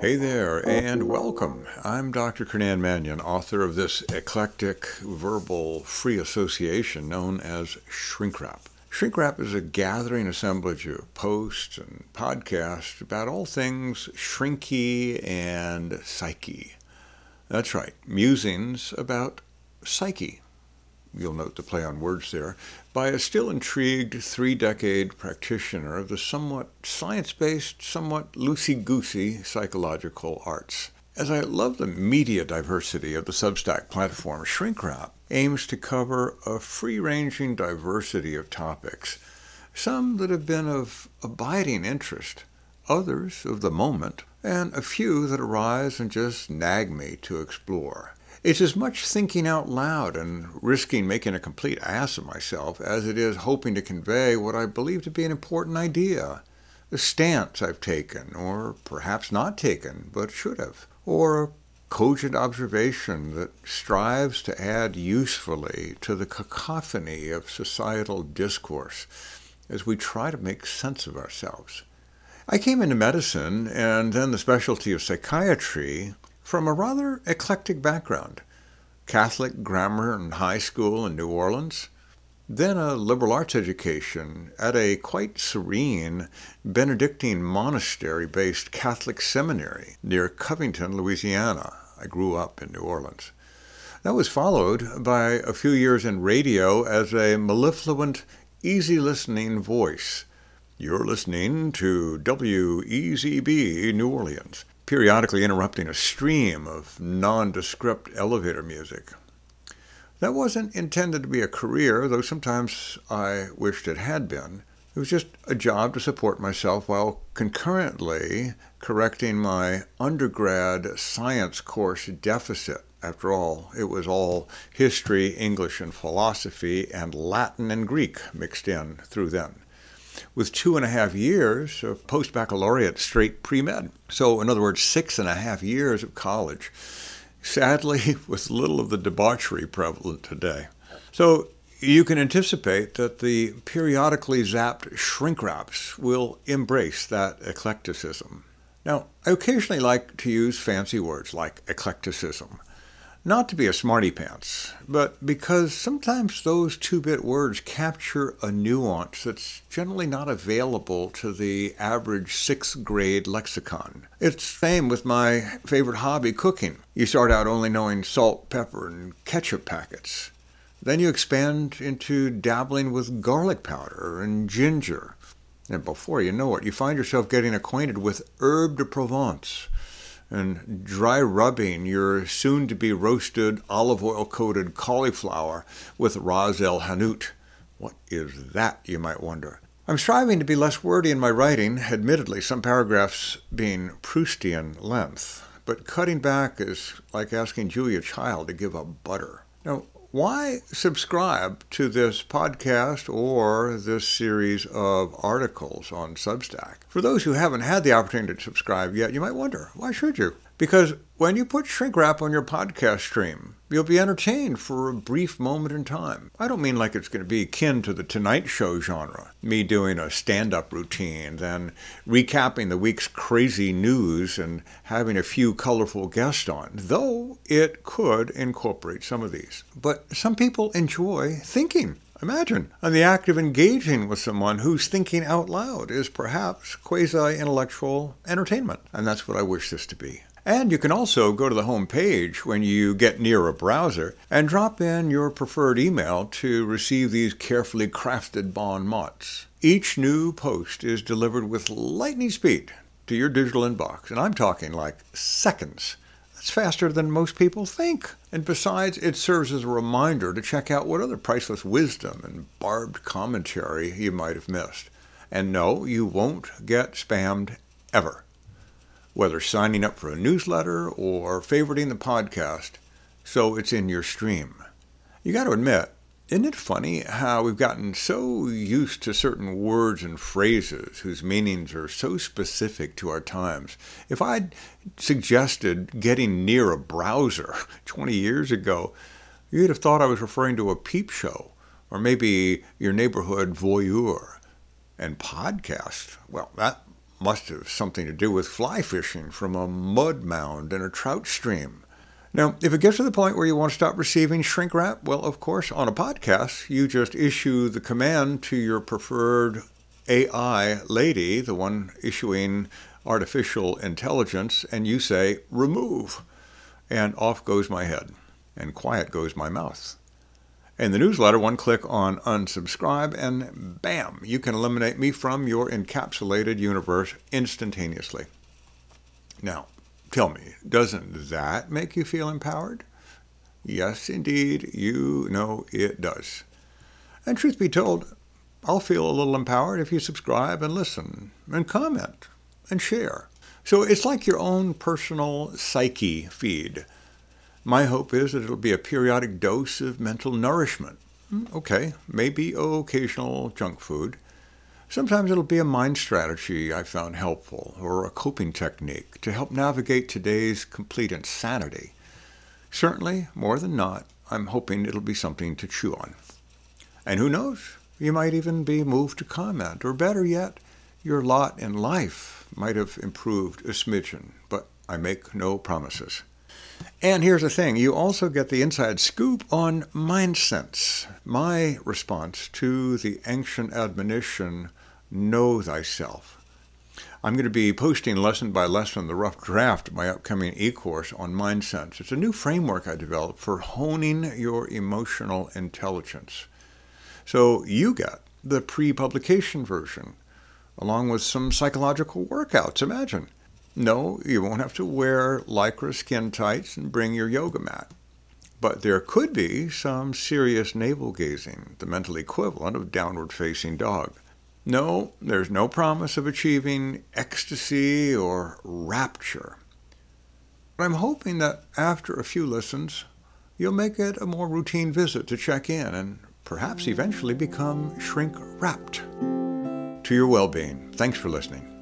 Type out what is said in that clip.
Hey there, and welcome. I'm Dr. Kernan Manion, author of this eclectic verbal free association known as ShrinkRap. Shrink Wrap is a gathering assemblage of posts and podcasts about all things shrinky and psyche. That's right, musings about psyche. You'll note the play on words there, by a still intrigued three decade practitioner of the somewhat science based, somewhat loosey goosey psychological arts. As I love the media diversity of the Substack platform, ShrinkRap aims to cover a free ranging diversity of topics, some that have been of abiding interest, others of the moment, and a few that arise and just nag me to explore. It's as much thinking out loud and risking making a complete ass of myself as it is hoping to convey what I believe to be an important idea, a stance I've taken, or perhaps not taken, but should have, or a cogent observation that strives to add usefully to the cacophony of societal discourse as we try to make sense of ourselves. I came into medicine and then the specialty of psychiatry from a rather eclectic background Catholic grammar and high school in New Orleans, then a liberal arts education at a quite serene Benedictine monastery based Catholic seminary near Covington, Louisiana. I grew up in New Orleans. That was followed by a few years in radio as a mellifluent, easy listening voice. You're listening to WEZB New Orleans periodically interrupting a stream of nondescript elevator music. That wasn't intended to be a career, though sometimes I wished it had been. It was just a job to support myself while concurrently correcting my undergrad science course deficit. After all, it was all history, English, and philosophy, and Latin and Greek mixed in through then with two and a half years of post baccalaureate straight pre med. So, in other words, six and a half years of college. Sadly, with little of the debauchery prevalent today. So, you can anticipate that the periodically zapped shrink wraps will embrace that eclecticism. Now, I occasionally like to use fancy words like eclecticism not to be a smarty pants, but because sometimes those two bit words capture a nuance that's generally not available to the average sixth grade lexicon. It's the same with my favorite hobby, cooking. You start out only knowing salt, pepper, and ketchup packets. Then you expand into dabbling with garlic powder and ginger. And before you know it, you find yourself getting acquainted with herbe de Provence and dry rubbing your soon to be roasted olive oil coated cauliflower with Ras el Hanout. What is that, you might wonder? I'm striving to be less wordy in my writing, admittedly, some paragraphs being Proustian length, but cutting back is like asking Julia Child to give up butter. Now, why subscribe to this podcast or this series of articles on Substack? For those who haven't had the opportunity to subscribe yet, you might wonder, why should you? Because when you put ShrinkRap on your podcast stream, you'll be entertained for a brief moment in time. I don't mean like it's going to be akin to the Tonight Show genre, me doing a stand up routine, then recapping the week's crazy news and having a few colorful guests on, though it could incorporate some of these. But some people enjoy thinking. Imagine, and the act of engaging with someone who's thinking out loud is perhaps quasi intellectual entertainment. And that's what I wish this to be. And you can also go to the home page when you get near a browser and drop in your preferred email to receive these carefully crafted bon mots. Each new post is delivered with lightning speed to your digital inbox, and I'm talking like seconds. That's faster than most people think. And besides, it serves as a reminder to check out what other priceless wisdom and barbed commentary you might have missed. And no, you won't get spammed ever whether signing up for a newsletter or favoriting the podcast so it's in your stream. You got to admit, isn't it funny how we've gotten so used to certain words and phrases whose meanings are so specific to our times? If I'd suggested getting near a browser 20 years ago, you'd have thought I was referring to a peep show or maybe your neighborhood voyeur. And podcast, well, that must have something to do with fly fishing from a mud mound in a trout stream. Now, if it gets to the point where you want to stop receiving ShrinkRap, well, of course, on a podcast, you just issue the command to your preferred AI lady, the one issuing artificial intelligence, and you say, remove. And off goes my head, and quiet goes my mouth. In the newsletter, one click on unsubscribe, and bam, you can eliminate me from your encapsulated universe instantaneously. Now, tell me, doesn't that make you feel empowered? Yes, indeed, you know it does. And truth be told, I'll feel a little empowered if you subscribe and listen and comment and share. So it's like your own personal psyche feed. My hope is that it'll be a periodic dose of mental nourishment. Hmm, okay, maybe occasional junk food. Sometimes it'll be a mind strategy I found helpful or a coping technique to help navigate today's complete insanity. Certainly, more than not, I'm hoping it'll be something to chew on. And who knows, you might even be moved to comment, or better yet, your lot in life might have improved a smidgen, but I make no promises. And here's the thing you also get the inside scoop on MindSense, my response to the ancient admonition know thyself. I'm going to be posting lesson by lesson the rough draft of my upcoming e course on MindSense. It's a new framework I developed for honing your emotional intelligence. So you get the pre publication version along with some psychological workouts. Imagine. No, you won't have to wear lycra skin tights and bring your yoga mat. But there could be some serious navel gazing, the mental equivalent of downward facing dog. No, there's no promise of achieving ecstasy or rapture. But I'm hoping that after a few listens, you'll make it a more routine visit to check in and perhaps eventually become shrink wrapped to your well being. Thanks for listening.